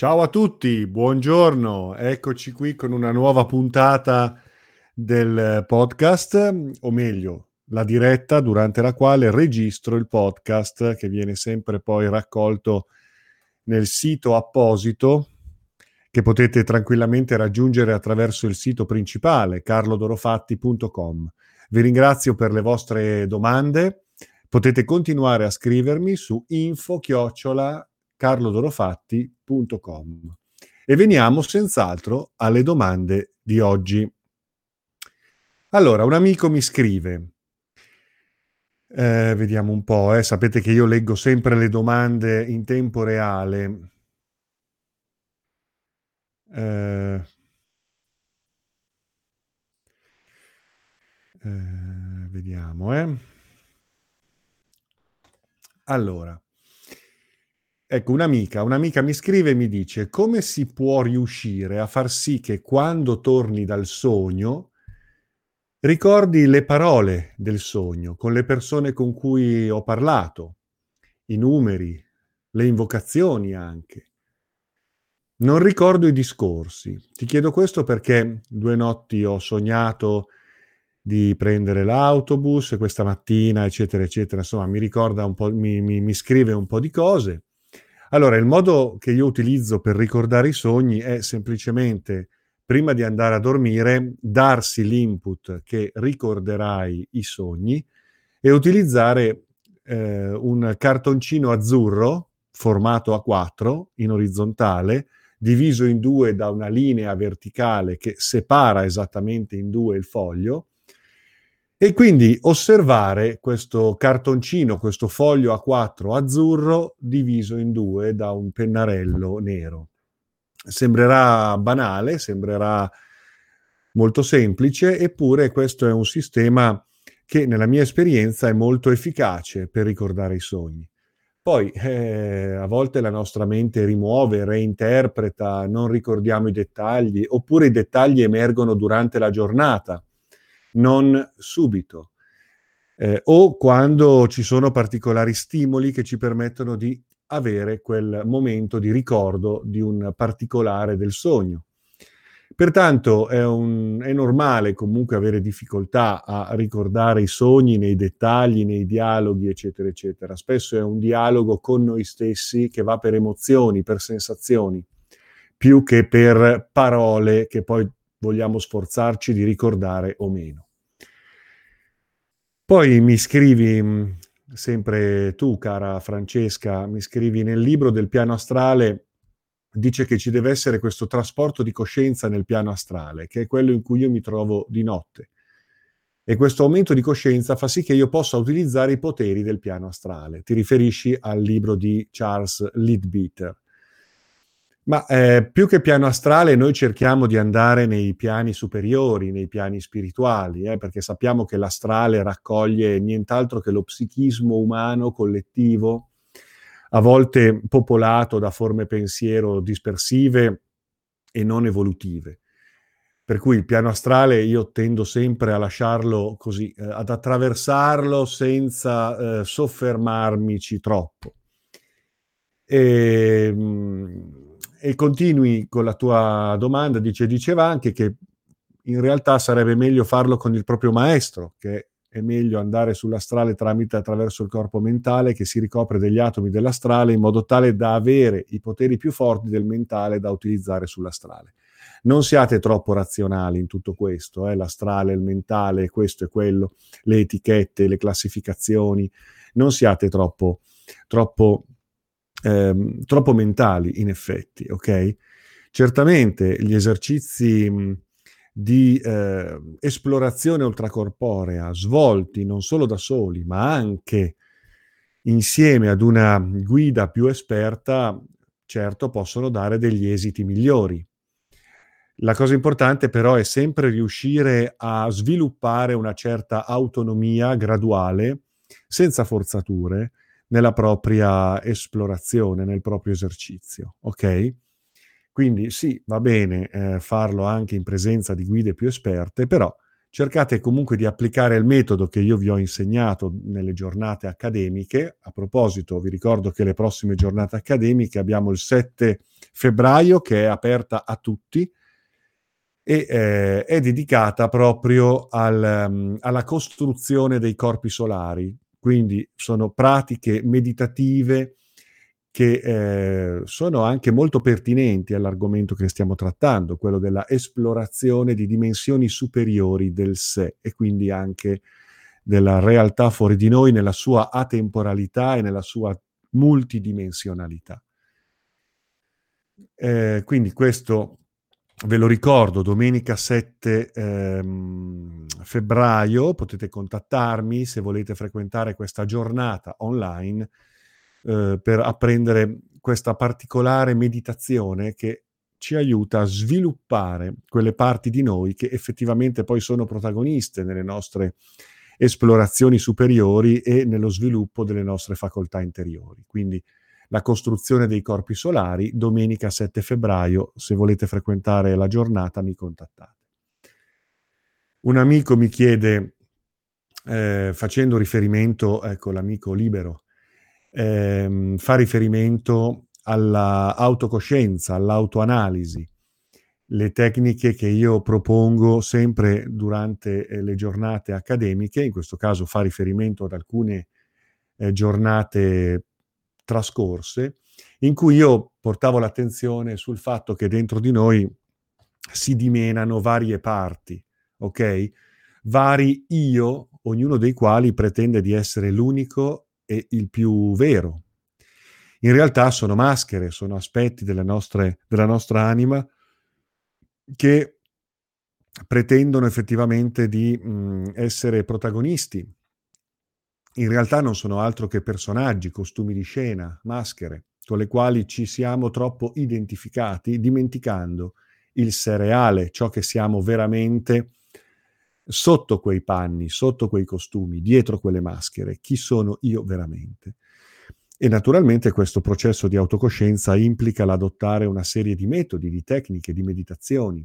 Ciao a tutti, buongiorno, eccoci qui con una nuova puntata del podcast, o meglio, la diretta durante la quale registro il podcast che viene sempre poi raccolto nel sito apposito che potete tranquillamente raggiungere attraverso il sito principale carlodorofatti.com. Vi ringrazio per le vostre domande. Potete continuare a scrivermi su info chiocciola carlodorofatti.com. E veniamo senz'altro alle domande di oggi. Allora, un amico mi scrive, eh, vediamo un po', eh. sapete che io leggo sempre le domande in tempo reale. Eh, eh, vediamo, eh. Allora, ecco, un'amica, un'amica mi scrive e mi dice come si può riuscire a far sì che quando torni dal sogno Ricordi le parole del sogno con le persone con cui ho parlato, i numeri, le invocazioni anche. Non ricordo i discorsi. Ti chiedo questo perché due notti ho sognato di prendere l'autobus e questa mattina, eccetera, eccetera, insomma, mi ricorda un po', mi, mi, mi scrive un po' di cose. Allora, il modo che io utilizzo per ricordare i sogni è semplicemente prima di andare a dormire, darsi l'input che ricorderai i sogni e utilizzare eh, un cartoncino azzurro formato a quattro in orizzontale, diviso in due da una linea verticale che separa esattamente in due il foglio, e quindi osservare questo cartoncino, questo foglio a quattro azzurro diviso in due da un pennarello nero sembrerà banale, sembrerà molto semplice, eppure questo è un sistema che nella mia esperienza è molto efficace per ricordare i sogni. Poi eh, a volte la nostra mente rimuove, reinterpreta, non ricordiamo i dettagli, oppure i dettagli emergono durante la giornata, non subito, eh, o quando ci sono particolari stimoli che ci permettono di avere quel momento di ricordo di un particolare del sogno. Pertanto è, un, è, normale comunque avere difficoltà a ricordare i sogni nei dettagli, nei dialoghi, eccetera, eccetera. Spesso è un dialogo con noi stessi che va per emozioni, per sensazioni, più che per parole che poi vogliamo sforzarci di ricordare o meno. Poi mi scrivi sempre tu, cara Francesca, mi scrivi nel libro del piano astrale, dice che ci deve essere questo trasporto di coscienza nel piano astrale, che è quello in cui io mi trovo di notte. E questo aumento di coscienza fa sì che io possa utilizzare i poteri del piano astrale. Ti riferisci al libro di Charles Leadbeater. Ma eh, più che piano astrale, noi cerchiamo di andare nei piani superiori, nei piani spirituali, eh, perché sappiamo che l'astrale raccoglie nient'altro che lo psichismo umano collettivo, a volte popolato da forme pensiero dispersive e non evolutive. Per cui il piano astrale io tendo sempre a lasciarlo così, eh, ad attraversarlo senza eh, soffermarmici troppo. E, mh, mm, e continui con la tua domanda, dice, diceva anche che in realtà sarebbe meglio farlo con il proprio maestro, che è meglio andare sull'astrale tramite attraverso il corpo mentale che si ricopre degli atomi dell'astrale in modo tale da avere i poteri più forti del mentale da utilizzare sull'astrale. Non siate troppo razionali in tutto questo, eh? l'astrale, il mentale, questo e quello, le etichette, le classificazioni, non siate troppo, troppo ehm, troppo mentali, in effetti, ok? Certamente gli esercizi di eh, esplorazione ultracorporea svolti non solo da soli, ma anche insieme ad una guida più esperta, certo possono dare degli esiti migliori. La cosa importante però è sempre riuscire a sviluppare una certa autonomia graduale, senza forzature, nella propria esplorazione, nel proprio esercizio. Ok? Quindi sì, va bene eh, farlo anche in presenza di guide più esperte, però cercate comunque di applicare il metodo che io vi ho insegnato nelle giornate accademiche. A proposito, vi ricordo che le prossime giornate accademiche abbiamo il 7 febbraio che è aperta a tutti e eh, è dedicata proprio al, um, alla costruzione dei corpi solari. Quindi sono pratiche meditative che eh, sono anche molto pertinenti all'argomento che stiamo trattando, quello della esplorazione di dimensioni superiori del sé e quindi anche della realtà fuori di noi nella sua atemporalità e nella sua multidimensionalità. Eh, quindi questo ve lo ricordo, domenica 7 ehm, febbraio potete contattarmi se volete frequentare questa giornata online eh, per apprendere questa particolare meditazione che ci aiuta a sviluppare quelle parti di noi che effettivamente poi sono protagoniste nelle nostre esplorazioni superiori e nello sviluppo delle nostre facoltà interiori. Quindi la costruzione dei corpi solari, domenica 7 febbraio, se volete frequentare la giornata mi contattate. Un amico mi chiede, eh, facendo riferimento, ecco l'amico libero, ehm, fa riferimento all'autocoscienza, all'autoanalisi, le tecniche che io propongo sempre durante eh, le giornate accademiche, in questo caso fa riferimento ad alcune eh, giornate trascorse, in cui io portavo l'attenzione sul fatto che dentro di noi si dimenano varie parti, ok? Vari io, ognuno dei quali pretende di essere l'unico è il più vero. In realtà sono maschere, sono aspetti nostre, della nostra anima che pretendono effettivamente di mh, essere protagonisti. In realtà non sono altro che personaggi, costumi di scena, maschere, con le quali ci siamo troppo identificati, dimenticando il sé reale, ciò che siamo veramente sotto quei panni, sotto quei costumi, dietro quelle maschere, chi sono io veramente. E naturalmente questo processo di autocoscienza implica l'adottare una serie di metodi, di tecniche, di meditazioni.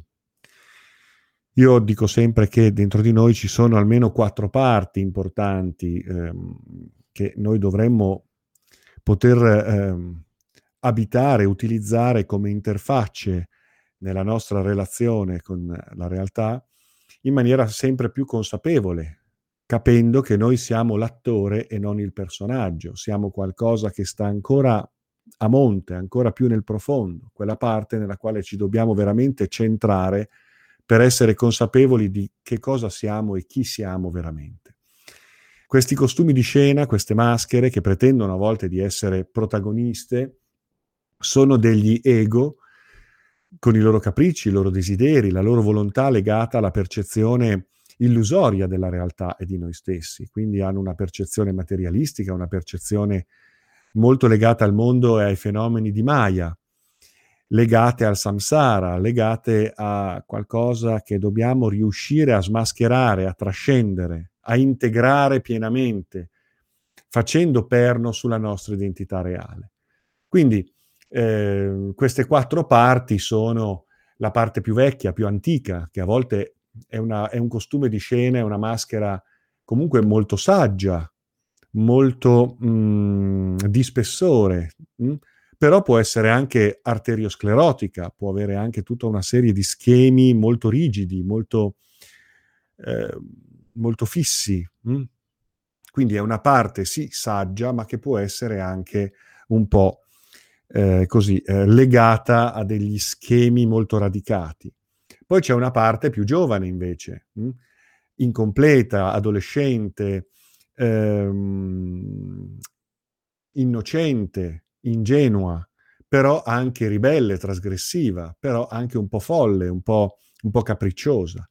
Io dico sempre che dentro di noi ci sono almeno quattro parti importanti ehm, che noi dovremmo poter ehm, abitare, utilizzare come interfacce nella nostra relazione con la realtà in maniera sempre più consapevole, capendo che noi siamo l'attore e non il personaggio, siamo qualcosa che sta ancora a monte, ancora più nel profondo, quella parte nella quale ci dobbiamo veramente centrare per essere consapevoli di che cosa siamo e chi siamo veramente. Questi costumi di scena, queste maschere che pretendono a volte di essere protagoniste, sono degli ego con i loro capricci, i loro desideri, la loro volontà legata alla percezione illusoria della realtà e di noi stessi. Quindi hanno una percezione materialistica, una percezione molto legata al mondo e ai fenomeni di Maya, legate al samsara, legate a qualcosa che dobbiamo riuscire a smascherare, a trascendere, a integrare pienamente, facendo perno sulla nostra identità reale. Quindi eh, queste quattro parti sono la parte più vecchia, più antica, che a volte è, una, è un costume di scena, è una maschera comunque molto saggia, molto mh, mm, di spessore, mh? Mm, però può essere anche arteriosclerotica, può avere anche tutta una serie di schemi molto rigidi, molto, eh, molto fissi. Mh? Quindi è una parte sì saggia, ma che può essere anche un po' eh, così, eh, legata a degli schemi molto radicati. Poi c'è una parte più giovane invece, mh? incompleta, adolescente, ehm, innocente, ingenua, però anche ribelle, trasgressiva, però anche un po' folle, un po', un po' capricciosa.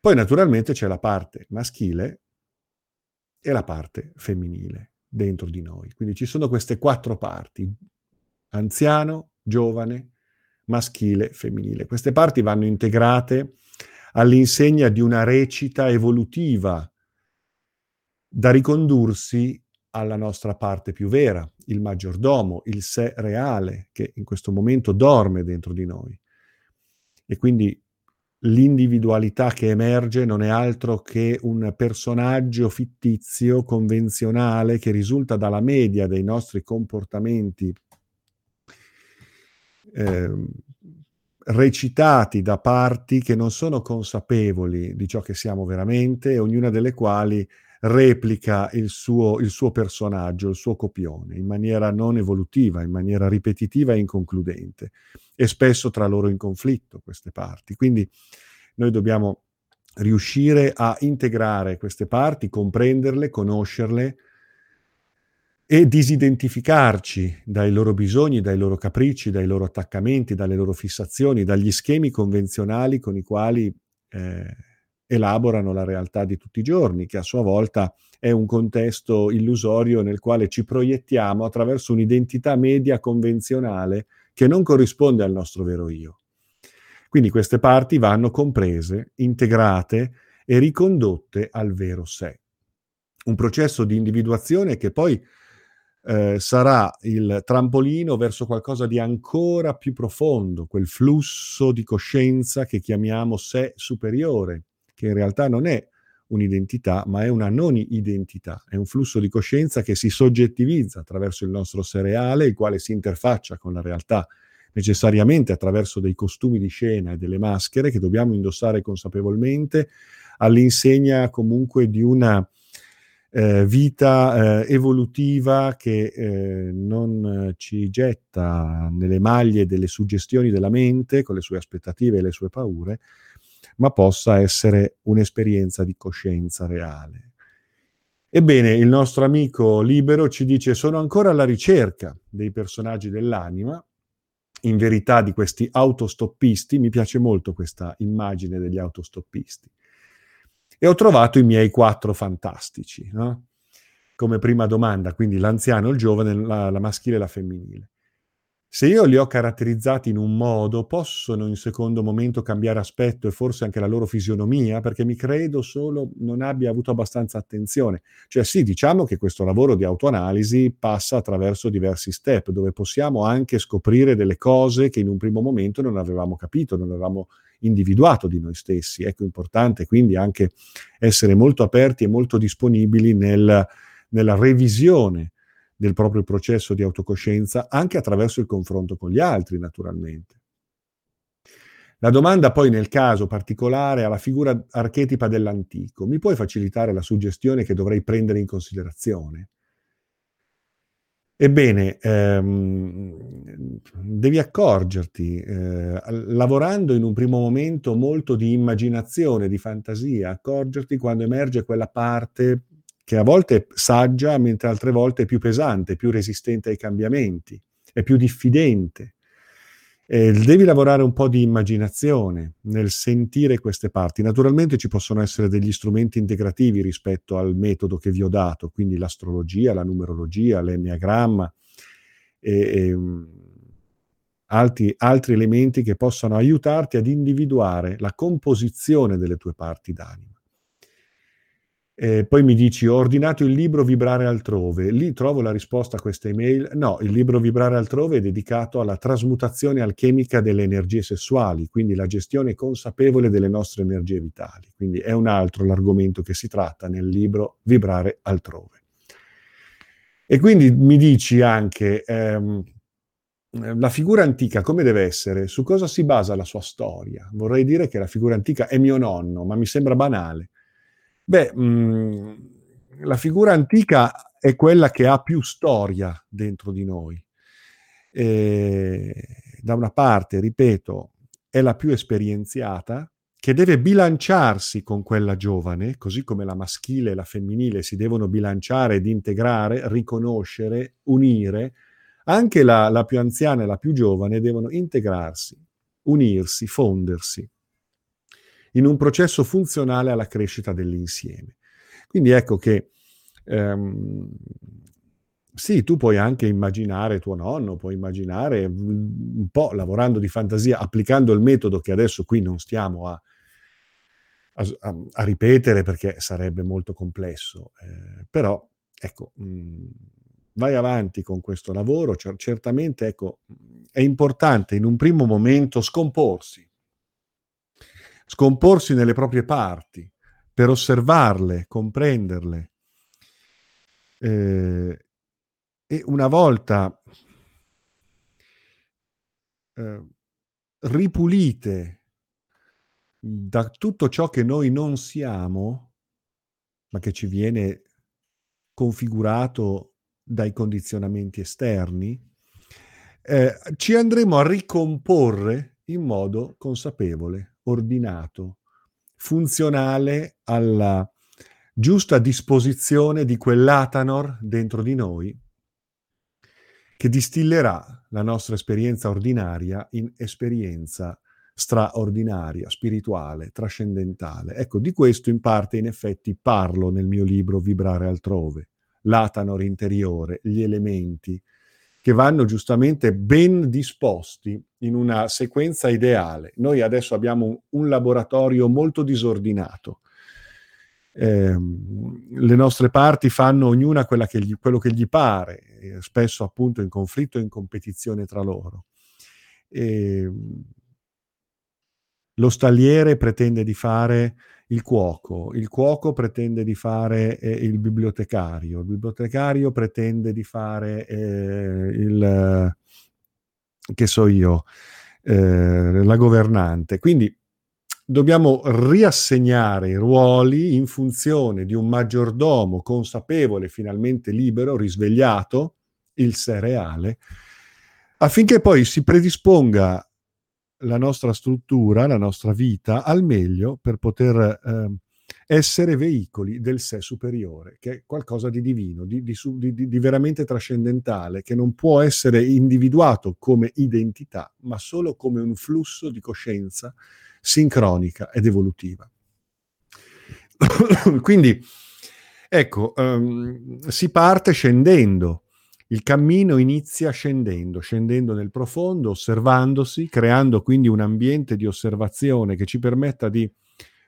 Poi naturalmente c'è la parte maschile e la parte femminile dentro di noi. Quindi ci sono queste quattro parti, anziano, giovane, maschile, femminile. Queste parti vanno integrate all'insegna di una recita evolutiva da ricondursi alla nostra parte più vera, il maggiordomo, il sé reale, che in questo momento dorme dentro di noi. E quindi l'individualità che emerge non è altro che un personaggio fittizio, convenzionale, che risulta dalla media dei nostri comportamenti eh, recitati da parti che non sono consapevoli di ciò che siamo veramente, ognuna delle quali replica il suo, il suo personaggio, il suo copione, in maniera non evolutiva, in maniera ripetitiva e inconcludente, e spesso tra loro in conflitto queste parti. Quindi noi dobbiamo riuscire a integrare queste parti, comprenderle, conoscerle, e disidentificarci dai loro bisogni, dai loro capricci, dai loro attaccamenti, dalle loro fissazioni, dagli schemi convenzionali con i quali eh, elaborano la realtà di tutti i giorni, che a sua volta è un contesto illusorio nel quale ci proiettiamo attraverso un'identità media convenzionale che non corrisponde al nostro vero io. Quindi queste parti vanno comprese, integrate e ricondotte al vero sé. Un processo di individuazione che poi eh, sarà il trampolino verso qualcosa di ancora più profondo, quel flusso di coscienza che chiamiamo sé superiore, che in realtà non è un'identità, ma è una non identità, è un flusso di coscienza che si soggettivizza attraverso il nostro sé reale, il quale si interfaccia con la realtà necessariamente attraverso dei costumi di scena e delle maschere che dobbiamo indossare consapevolmente all'insegna comunque di una eh, vita eh, evolutiva che eh, non ci getta nelle maglie delle suggestioni della mente con le sue aspettative e le sue paure, ma possa essere un'esperienza di coscienza reale. Ebbene, il nostro amico libero ci dice sono ancora alla ricerca dei personaggi dell'anima, in verità di questi autostoppisti, mi piace molto questa immagine degli autostoppisti e ho trovato i miei quattro fantastici, no? come prima domanda, quindi l'anziano, il giovane, la, la maschile e la femminile. Se io li ho caratterizzati in un modo, possono in secondo momento cambiare aspetto e forse anche la loro fisionomia, perché mi credo solo non abbia avuto abbastanza attenzione. Cioè sì, diciamo che questo lavoro di autoanalisi passa attraverso diversi step, dove possiamo anche scoprire delle cose che in un primo momento non avevamo capito, non avevamo individuato di noi stessi. Ecco, importante quindi anche essere molto aperti e molto disponibili nel, nella revisione del proprio processo di autocoscienza anche attraverso il confronto con gli altri, naturalmente. La domanda poi nel caso particolare alla figura archetipa dell'antico, mi puoi facilitare la suggestione che dovrei prendere in considerazione? Ebbene, ehm, devi accorgerti, eh, lavorando in un primo momento molto di immaginazione, di fantasia, accorgerti quando emerge quella parte che a volte è saggia, mentre altre volte è più pesante, più resistente ai cambiamenti, è più diffidente. Eh, devi lavorare un po' di immaginazione nel sentire queste parti. Naturalmente ci possono essere degli strumenti integrativi rispetto al metodo che vi ho dato, quindi l'astrologia, la numerologia, l'enneagramma e, e altri, altri elementi che possano aiutarti ad individuare la composizione delle tue parti d'anima. Eh, poi mi dici, ho ordinato il libro Vibrare altrove. Lì trovo la risposta a questa email. No, il libro Vibrare altrove è dedicato alla trasmutazione alchemica delle energie sessuali, quindi la gestione consapevole delle nostre energie vitali. Quindi è un altro l'argomento che si tratta nel libro Vibrare altrove. E quindi mi dici anche, ehm, la figura antica come deve essere? Su cosa si basa la sua storia? Vorrei dire che la figura antica è mio nonno, ma mi sembra banale Beh, mh, mhmm, la figura antica è quella che ha più storia dentro di noi. E, da una parte, ripeto, è la più esperienziata, che deve bilanciarsi con quella giovane, così come la maschile e la femminile si devono bilanciare ed integrare, riconoscere, unire, anche la, la più anziana e la più giovane devono integrarsi, unirsi, fondersi in un processo funzionale alla crescita dell'insieme. Quindi ecco che ehm, sì, tu puoi anche immaginare tuo nonno, puoi immaginare un po' lavorando di fantasia, applicando il metodo che adesso qui non stiamo a, a, a ripetere perché sarebbe molto complesso, eh, però ecco, mh, vai avanti con questo lavoro, certamente ecco, è importante in un primo momento scomporsi, scomporsi nelle proprie parti, per osservarle, comprenderle. Eh, e una volta eh, ripulite da tutto ciò che noi non siamo, ma che ci viene configurato dai condizionamenti esterni, eh, ci andremo a ricomporre in modo consapevole, ordinato, funzionale alla giusta disposizione di quell'atanor dentro di noi che distillerà la nostra esperienza ordinaria in esperienza straordinaria, spirituale, trascendentale. Ecco, di questo in parte in effetti parlo nel mio libro Vibrare altrove, l'atanor interiore, gli elementi che vanno giustamente ben disposti in una sequenza ideale. Noi adesso abbiamo un, laboratorio molto disordinato. Eh, le nostre parti fanno ognuna che gli, quello che gli pare, spesso appunto in conflitto e in competizione tra loro. E, lo stalliere pretende di fare il cuoco, il cuoco pretende di fare eh, il bibliotecario, il bibliotecario pretende di fare eh, il, che so io, eh, la governante. Quindi dobbiamo riassegnare i ruoli in funzione di un maggiordomo consapevole, finalmente libero, risvegliato, il sé reale, affinché poi si predisponga la nostra struttura, la nostra vita al meglio per poter eh, essere veicoli del sé superiore, che è qualcosa di divino, di, di, di, di, veramente trascendentale, che non può essere individuato come identità, ma solo come un flusso di coscienza sincronica ed evolutiva. Quindi, ecco, um, si parte scendendo il cammino inizia scendendo, scendendo nel profondo, osservandosi, creando quindi un ambiente di osservazione che ci permetta di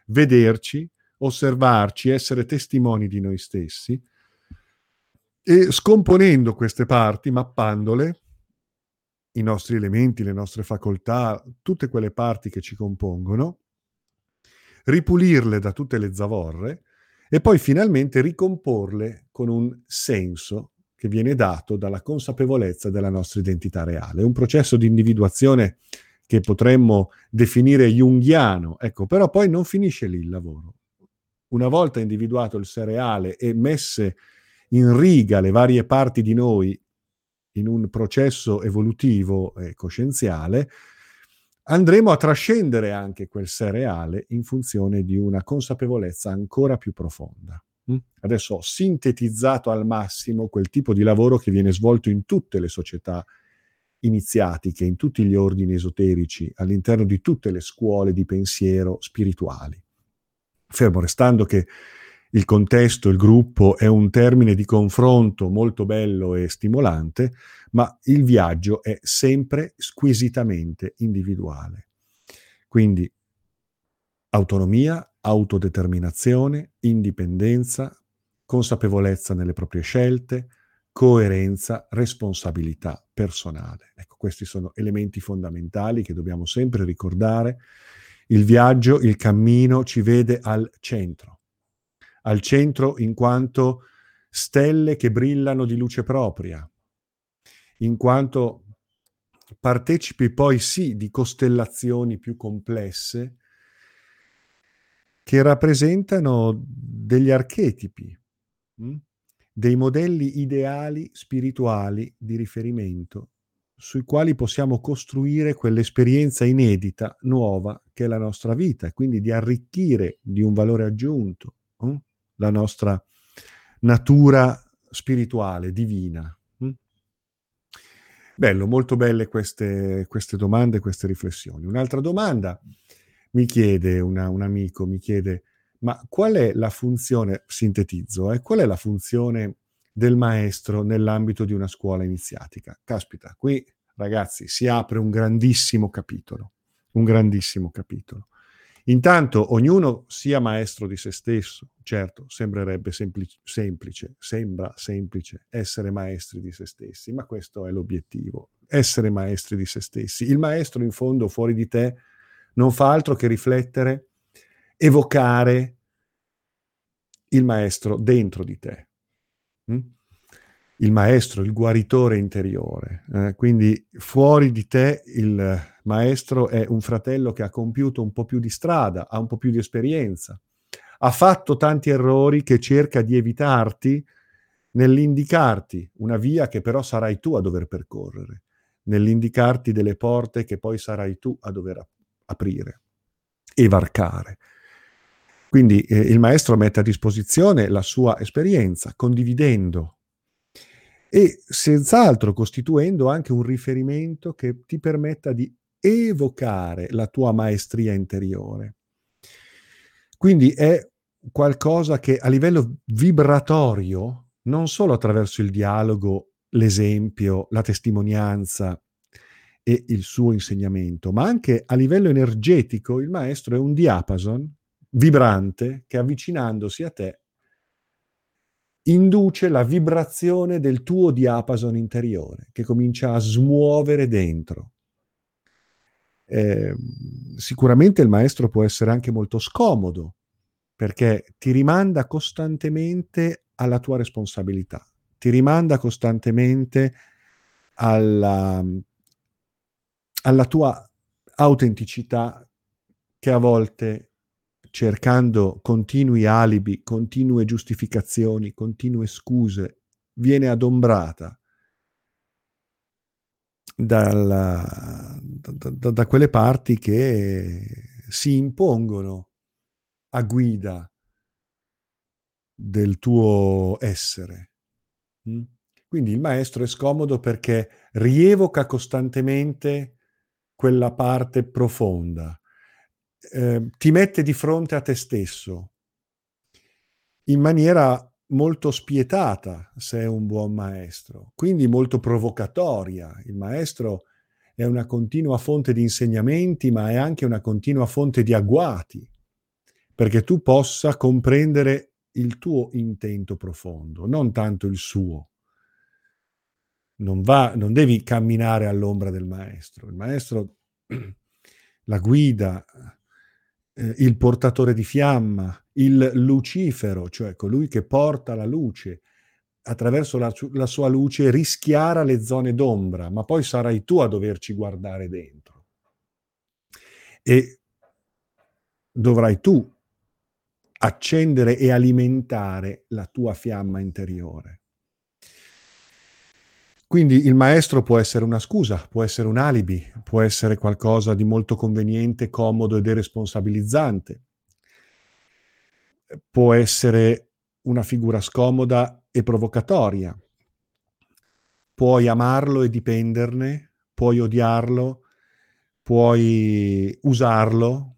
vederci, osservarci, essere testimoni di noi stessi. E scomponendo queste parti, mappandole, i nostri elementi, le nostre facoltà, tutte quelle parti che ci compongono, ripulirle da tutte le zavorre e poi finalmente ricomporle con un senso che viene dato dalla consapevolezza della nostra identità reale. È un processo di individuazione che potremmo definire junghiano, ecco, però poi non finisce lì il lavoro. Una volta individuato il sé reale e messe in riga le varie parti di noi in un processo evolutivo e coscienziale, andremo a trascendere anche quel sé reale in funzione di una consapevolezza ancora più profonda. Mm? Adesso ho sintetizzato al massimo quel tipo di lavoro che viene svolto in tutte le società iniziatiche, in tutti gli ordini esoterici, all'interno di tutte le scuole di pensiero spirituali. Fermo restando che il contesto, il gruppo è un termine di confronto molto bello e stimolante, ma il viaggio è sempre squisitamente individuale. Quindi autonomia, autodeterminazione, indipendenza, consapevolezza nelle proprie scelte, coerenza, responsabilità personale. Ecco, questi sono elementi fondamentali che dobbiamo sempre ricordare. Il viaggio, il cammino ci vede al centro, al centro in quanto stelle che brillano di luce propria, in quanto partecipi poi sì di costellazioni più complesse, che rappresentano degli archetipi? Mm? dei modelli ideali spirituali di riferimento sui quali possiamo costruire quell'esperienza inedita, nuova, che è la nostra vita, e quindi di arricchire di un valore aggiunto mh? la nostra natura spirituale, divina. Mh? Bello, molto belle queste, queste domande, queste riflessioni. Un'altra domanda mi chiede una, un amico, mi chiede, ma qual è la funzione, sintetizzo, eh, qual è la funzione del maestro nell'ambito di una scuola iniziatica? Caspita, qui ragazzi si apre un grandissimo capitolo, un grandissimo capitolo. Intanto ognuno sia maestro di se stesso, certo, sembrerebbe semplice, semplice, sembra semplice essere maestri di se stessi, ma questo è l'obiettivo, essere maestri di se stessi. Il maestro in fondo fuori di te non fa altro che riflettere evocare il maestro dentro di te. Mm? Il maestro, il guaritore interiore. Eh? Quindi fuori di te il maestro è un fratello che ha compiuto un po' più di strada, ha un po' più di esperienza, ha fatto tanti errori che cerca di evitarti nell'indicarti una via che però sarai tu a dover percorrere, nell'indicarti delle porte che poi sarai tu a dover aprire e varcare. Quindi eh, il maestro mette a disposizione la sua esperienza, condividendo e senz'altro costituendo anche un riferimento che ti permetta di evocare la tua maestria interiore. Quindi è qualcosa che a livello vibratorio, non solo attraverso il dialogo, l'esempio, la testimonianza e il suo insegnamento, ma anche a livello energetico il maestro è un diapason vibrante che avvicinandosi a te induce la vibrazione del tuo diapason interiore che comincia a smuovere dentro. Eh, sicuramente il maestro può essere anche molto scomodo perché ti rimanda costantemente alla tua responsabilità, ti rimanda costantemente alla, alla tua autenticità che a volte cercando continui alibi, continue giustificazioni, continue scuse, viene adombrata dalla, da, da, da, quelle parti che si impongono a guida del tuo essere. Mm? Quindi il maestro è scomodo perché rievoca costantemente quella parte profonda, eh, ti mette di fronte a te stesso in maniera molto spietata se è un buon maestro, quindi molto provocatoria. Il maestro è una continua fonte di insegnamenti, ma è anche una continua fonte di agguati, perché tu possa comprendere il tuo intento profondo, non tanto il suo. Non, va, non devi camminare all'ombra del maestro. Il maestro, la guida, eh, il portatore di fiamma, il Lucifero, cioè colui che porta la luce, attraverso la, la, sua luce rischiara le zone d'ombra, ma poi sarai tu a doverci guardare dentro. E dovrai tu accendere e alimentare la tua fiamma interiore. Quindi il maestro può essere una scusa, può essere un alibi, può essere qualcosa di molto conveniente, comodo e deresponsabilizzante. Può essere una figura scomoda e provocatoria. Puoi amarlo e dipenderne, puoi odiarlo, puoi usarlo.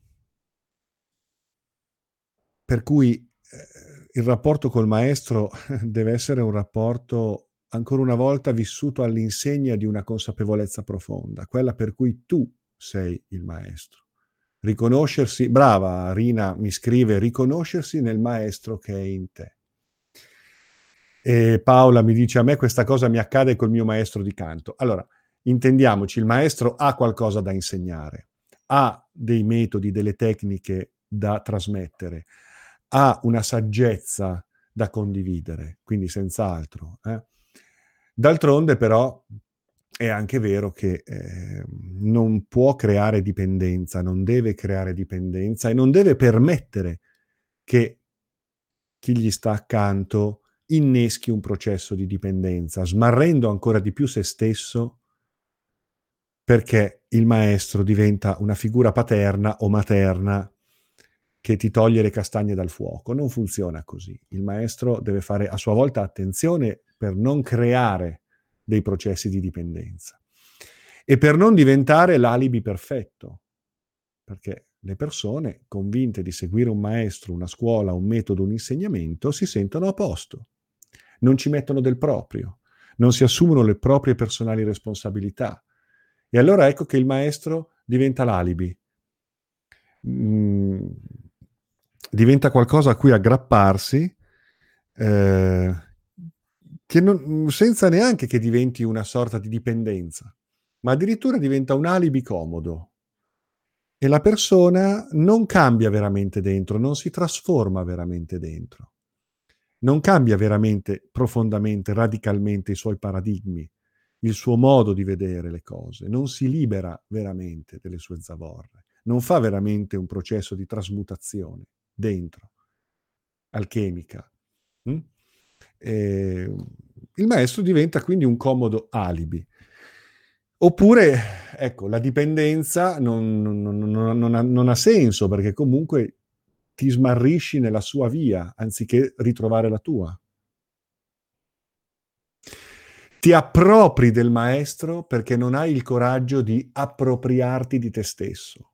Per cui eh, il rapporto col maestro deve essere un rapporto ancora una volta vissuto all'insegna di una consapevolezza profonda, quella per cui tu sei il maestro. Riconoscersi, brava Rina mi scrive, riconoscersi nel maestro che è in te. E Paola mi dice, a me questa cosa mi accade col mio maestro di canto. Allora, intendiamoci, il maestro ha qualcosa da insegnare, ha dei metodi, delle tecniche da trasmettere, ha una saggezza da condividere, quindi senz'altro. Eh? D'altronde però è anche vero che eh, non può creare dipendenza, non deve creare dipendenza e non deve permettere che chi gli sta accanto inneschi un processo di dipendenza, smarrendo ancora di più se stesso perché il maestro diventa una figura paterna o materna che ti toglie le castagne dal fuoco. Non funziona così. Il maestro deve fare a sua volta attenzione per non creare dei processi di dipendenza e per non diventare l'alibi perfetto, perché le persone convinte di seguire un maestro, una scuola, un metodo, un insegnamento si sentono a posto, non ci mettono del proprio, non si assumono le proprie personali responsabilità. E allora ecco che il maestro diventa l'alibi, mm, diventa qualcosa a cui aggrapparsi, eh, non, senza neanche che diventi una sorta di dipendenza, ma addirittura diventa un alibi comodo. e la persona non cambia veramente dentro, non si trasforma veramente dentro, non cambia veramente profondamente, radicalmente i suoi paradigmi, il suo modo di vedere le cose, non si libera veramente delle sue zavorre, non fa veramente un processo di trasmutazione dentro, alchemica. Mm? Il maestro diventa quindi un comodo alibi. Oppure, ecco, la dipendenza non, non, non ha, non ha senso perché comunque ti smarrisci nella sua via anziché ritrovare la tua. Ti appropri del maestro perché non hai il coraggio di appropriarti di te stesso.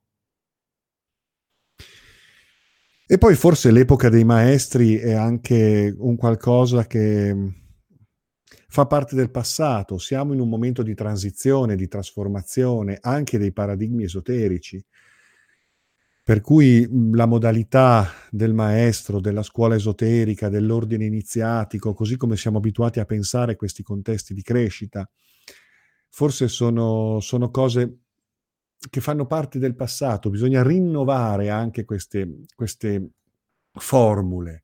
E poi forse l'epoca dei maestri è anche un qualcosa che fa parte del passato, siamo in un momento di transizione, di trasformazione anche dei paradigmi esoterici, per cui la modalità del maestro, della scuola esoterica, dell'ordine iniziatico, così come siamo abituati a pensare questi contesti di crescita, forse sono, sono cose che fanno parte del passato, bisogna rinnovare anche queste, queste formule.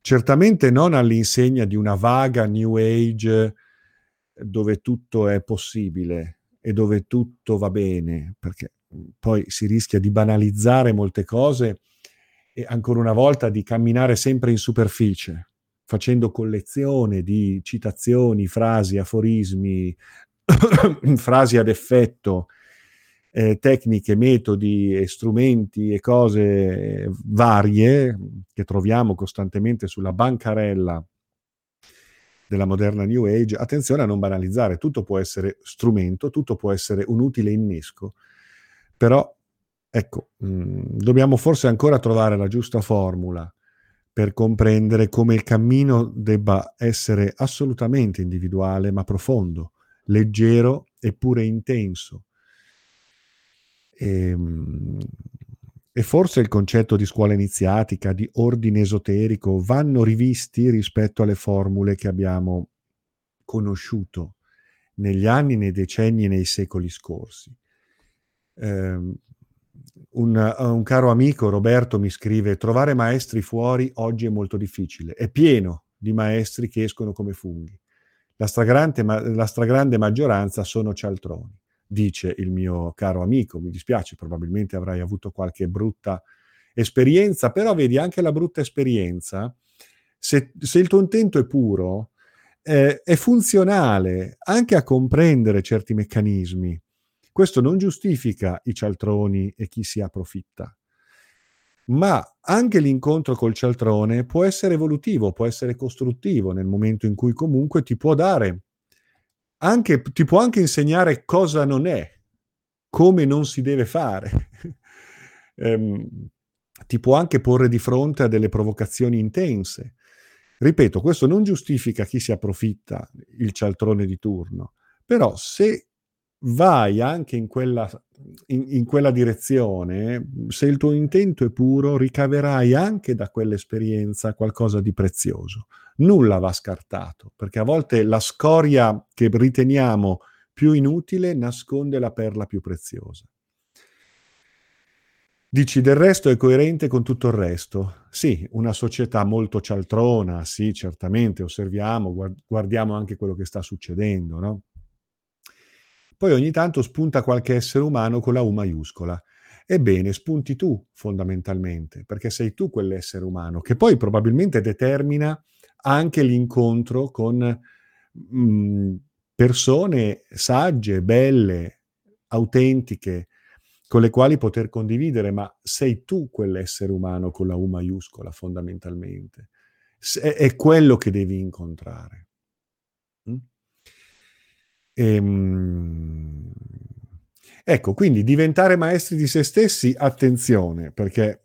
Certamente non all'insegna di una vaga New Age dove tutto è possibile e dove tutto va bene, perché poi si rischia di banalizzare molte cose e ancora una volta di camminare sempre in superficie, facendo collezione di citazioni, frasi, aforismi, frasi ad effetto, eh, tecniche, metodi e strumenti e cose varie che troviamo costantemente sulla bancarella della moderna New Age, attenzione a non banalizzare, tutto può essere strumento, tutto può essere un utile innesco, però ecco, mh, mm, dobbiamo forse ancora trovare la giusta formula per comprendere come il cammino debba essere assolutamente individuale ma profondo, leggero eppure intenso, e, ehm, e forse il concetto di scuola iniziatica, di ordine esoterico, vanno rivisti rispetto alle formule che abbiamo conosciuto negli anni, nei decenni e nei secoli scorsi. Eh, un, un, caro amico, Roberto, mi scrive, trovare maestri fuori oggi è molto difficile, è pieno di maestri che escono come funghi. La stragrande, la stragrande maggioranza sono cialtroni dice il mio caro amico, mi dispiace, probabilmente avrai avuto qualche brutta esperienza, però vedi anche la brutta esperienza, se, se il tuo intento è puro, eh, è funzionale anche a comprendere certi meccanismi. Questo non giustifica i cialtroni e chi si approfitta, ma anche l'incontro col cialtrone può essere evolutivo, può essere costruttivo nel momento in cui comunque ti può dare anche, ti può anche insegnare cosa non è, come non si deve fare. um, ti può anche porre di fronte a delle provocazioni intense. Ripeto, questo non giustifica chi si approfitta il cialtrone di turno, però se vai anche in quella, in, in quella direzione, se il tuo intento è puro, ricaverai anche da quell'esperienza qualcosa di prezioso nulla va scartato, perché a volte la scoria che riteniamo più inutile nasconde la perla più preziosa. Dici del resto è coerente con tutto il resto? Sì, una società molto cialtrona, sì, certamente, osserviamo, guardiamo anche quello che sta succedendo, no? Poi ogni tanto spunta qualche essere umano con la U maiuscola. Ebbene, spunti tu fondamentalmente, perché sei tu quell'essere umano che poi probabilmente determina anche l'incontro con mh, mm, persone sagge, belle, autentiche, con le quali poter condividere, ma sei tu quell'essere umano con la U maiuscola fondamentalmente. È, è quello che devi incontrare. Mm? Ehm, ecco, quindi diventare maestri di se stessi, attenzione, perché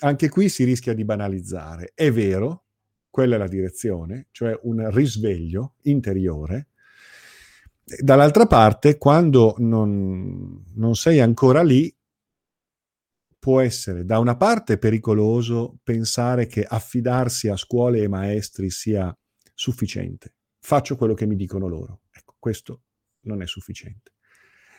anche qui si rischia di banalizzare. È vero, quella è la direzione, cioè un risveglio interiore. Dall'altra parte, quando non, non sei ancora lì, può essere da una parte pericoloso pensare che affidarsi a scuole e maestri sia sufficiente. Faccio quello che mi dicono loro. Ecco, questo non è sufficiente.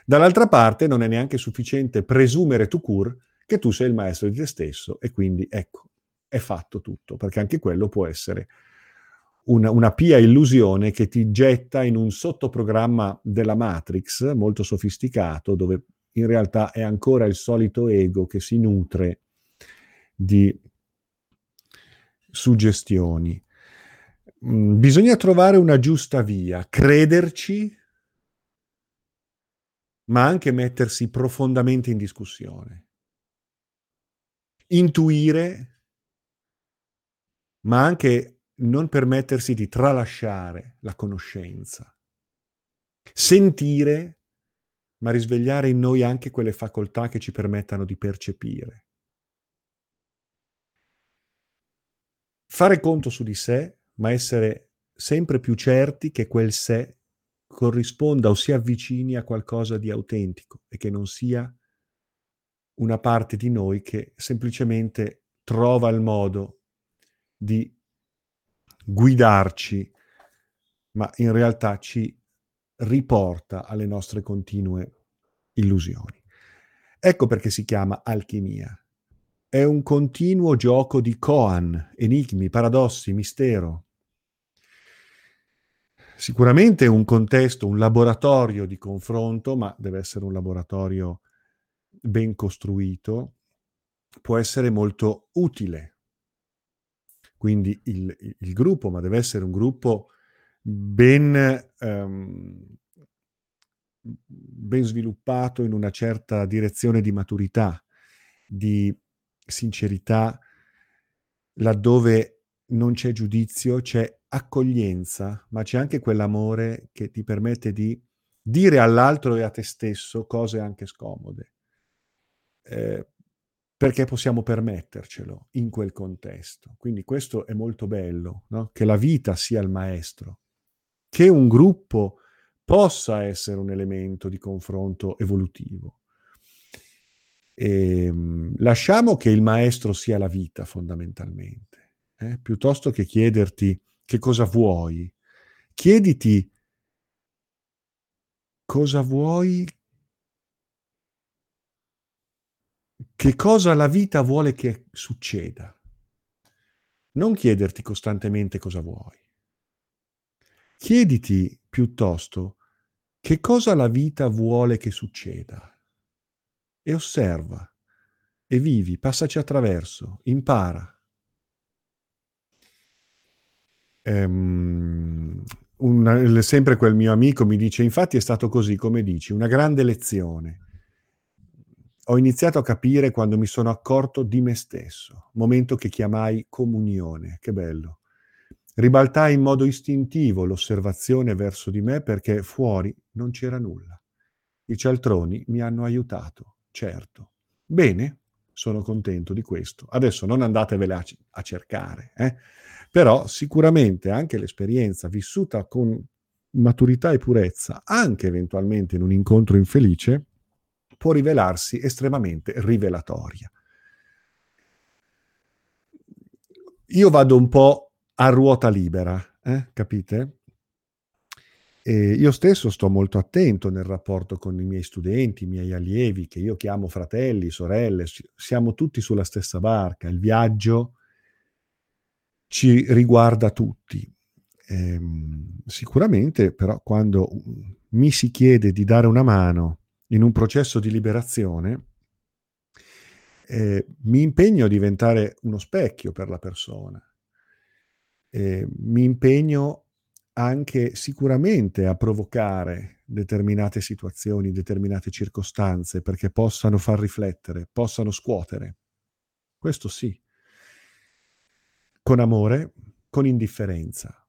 Dall'altra parte non è neanche sufficiente presumere tu cur che tu sei il maestro di te stesso e quindi ecco, è fatto tutto, perché anche quello può essere una, una pia illusione che ti getta in un sottoprogramma della Matrix molto sofisticato, dove in realtà è ancora il solito ego che si nutre di suggestioni. Mm, bisogna trovare una giusta via, crederci, ma anche mettersi profondamente in discussione. Intuire, ma anche non permettersi di tralasciare la conoscenza. Sentire, ma risvegliare in noi anche quelle facoltà che ci permettano di percepire. Fare conto su di sé, ma essere sempre più certi che quel sé corrisponda o si avvicini a qualcosa di autentico e che non sia una parte di noi che semplicemente trova il modo di guidarci, ma in realtà ci riporta alle nostre continue illusioni. Ecco perché si chiama alchimia. È un continuo gioco di koan, enigmi, paradossi, mistero. Sicuramente un contesto, un laboratorio di confronto, ma deve essere un laboratorio ben costruito, può essere molto utile. Quindi il, il gruppo, ma deve essere un gruppo ben, um, ben sviluppato in una certa direzione di maturità, di sincerità, laddove non c'è giudizio, c'è accoglienza, ma c'è anche quell'amore che ti permette di dire all'altro e a te stesso cose anche scomode. Eh, perché possiamo permettercelo in quel contesto. Quindi questo è molto bello, no? che la vita sia il maestro, che un gruppo possa essere un elemento di confronto evolutivo. E, ehm, lasciamo che il maestro sia la vita fondamentalmente, eh? piuttosto che chiederti che cosa vuoi, chiediti cosa vuoi che cosa la vita vuole che succeda. Non chiederti costantemente cosa vuoi. Chiediti piuttosto che cosa la vita vuole che succeda. E osserva, e vivi, passaci attraverso, impara. Um, un, sempre quel mio amico mi dice, infatti è stato così, come dici, una grande lezione ho iniziato a capire quando mi sono accorto di me stesso, momento che chiamai comunione, che bello. Ribaltai in modo istintivo l'osservazione verso di me perché fuori non c'era nulla. I cialtroni mi hanno aiutato, certo. Bene, sono contento di questo. Adesso non andatevele a, a cercare, eh? però sicuramente anche l'esperienza vissuta con maturità e purezza, anche eventualmente in un incontro infelice, può rivelarsi estremamente rivelatoria. Io vado un po' a ruota libera, eh? capite? E io stesso sto molto attento nel rapporto con i miei studenti, i miei allievi, che io chiamo fratelli, sorelle, siamo tutti sulla stessa barca, il viaggio ci riguarda tutti. Ehm, sicuramente però quando mi si chiede di dare una mano in un processo di liberazione, eh, mi impegno a diventare uno specchio per la persona. Eh, mi impegno anche sicuramente a provocare determinate situazioni, determinate circostanze perché possano far riflettere, possano scuotere. Questo sì. Con amore, con indifferenza,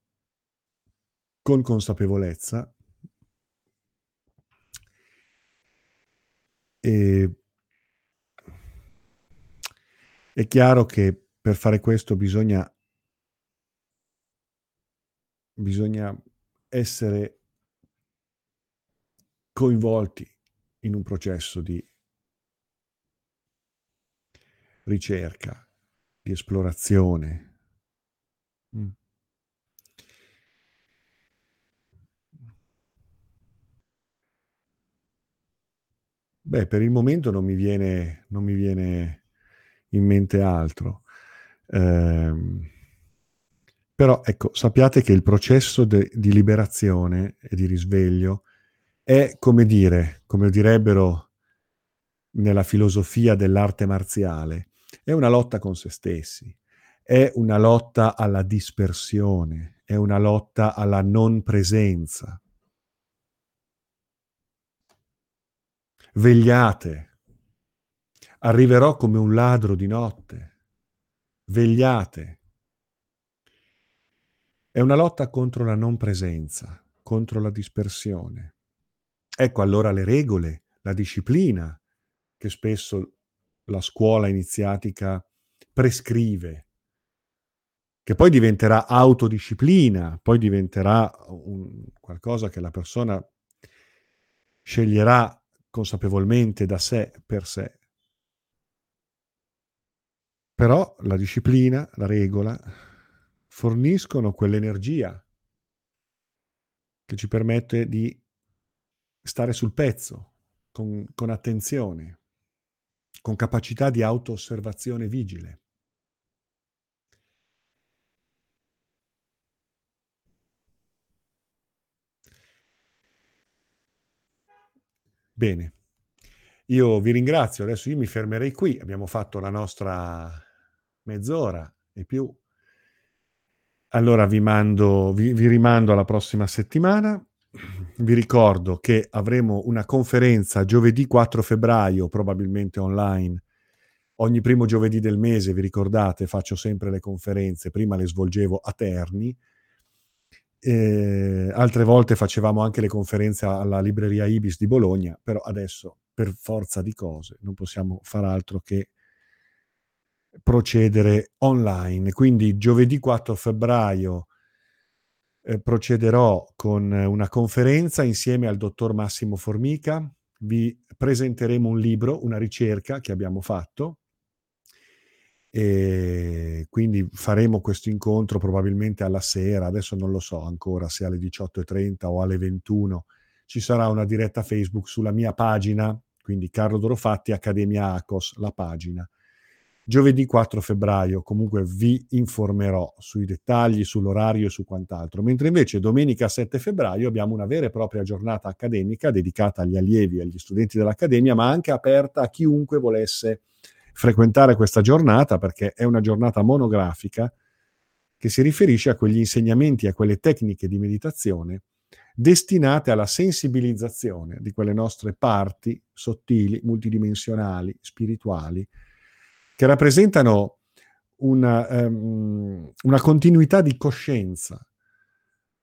con consapevolezza E è chiaro che per fare questo bisogna, bisogna essere coinvolti in un processo di ricerca, di esplorazione. Mm. Beh, per il momento non mi viene, non mi viene in mente altro. Ehm, però ecco, sappiate che il processo de- di liberazione e di risveglio è, come dire, come direbbero nella filosofia dell'arte marziale, è una lotta con se stessi, è una lotta alla dispersione, è una lotta alla non presenza. Vegliate, arriverò come un ladro di notte. Vegliate. È una lotta contro la non presenza, contro la dispersione. Ecco allora le regole, la disciplina che spesso la scuola iniziatica prescrive che poi diventerà autodisciplina, poi diventerà un, qualcosa che la persona sceglierà consapevolmente da sé per sé. Però la disciplina, la regola, forniscono quell'energia che ci permette di stare sul pezzo, con, con attenzione, con capacità di auto-osservazione vigile. Bene, io vi ringrazio, adesso io mi fermerei qui, abbiamo fatto la nostra mezz'ora e più. Allora vi, mando, vi, vi rimando alla prossima settimana. Vi ricordo che avremo una conferenza giovedì 4 febbraio, probabilmente online. Ogni primo giovedì del mese, vi ricordate, faccio sempre le conferenze, prima le svolgevo a Terni, eh, altre volte facevamo anche le conferenze alla libreria Ibis di Bologna, però adesso per forza di cose non possiamo far altro che procedere online. Quindi giovedì 4 febbraio eh, procederò con una conferenza insieme al dottor Massimo Formica. Vi presenteremo un libro, una ricerca che abbiamo fatto e quindi faremo questo incontro probabilmente alla sera, adesso non lo so ancora se alle 18.30 o alle 21 ci sarà una diretta Facebook sulla mia pagina, quindi Carlo Dorofatti, Accademia ACOS, la pagina. Giovedì 4 febbraio comunque vi informerò sui dettagli, sull'orario e su quant'altro, mentre invece domenica 7 febbraio abbiamo una vera e propria giornata accademica dedicata agli allievi e agli studenti dell'Accademia, ma anche aperta a chiunque volesse frequentare questa giornata perché è una giornata monografica che si riferisce a quegli insegnamenti, a quelle tecniche di meditazione destinate alla sensibilizzazione di quelle nostre parti sottili, multidimensionali, spirituali, che rappresentano una, um, una continuità di coscienza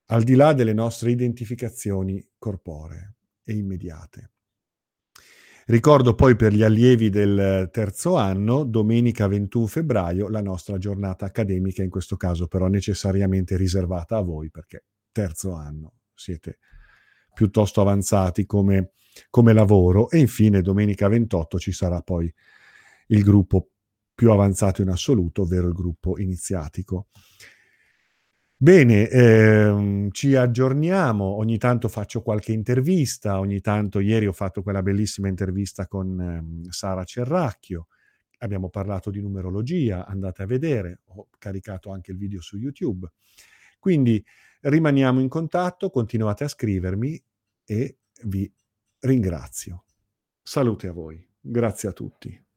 al di là delle nostre identificazioni corporee e immediate. Ricordo poi per gli allievi del terzo anno, domenica 21 febbraio, la nostra giornata accademica, in questo caso però necessariamente riservata a voi perché terzo anno siete piuttosto avanzati come, come lavoro e infine domenica 28 ci sarà poi il gruppo più avanzato in assoluto, ovvero il gruppo iniziatico. Bene, ehm, ci aggiorniamo, ogni tanto faccio qualche intervista, ogni tanto ieri ho fatto quella bellissima intervista con ehm, Sara Cerracchio, abbiamo parlato di numerologia, andate a vedere, ho caricato anche il video su YouTube. Quindi rimaniamo in contatto, continuate a scrivermi e vi ringrazio. Salute a voi, grazie a tutti.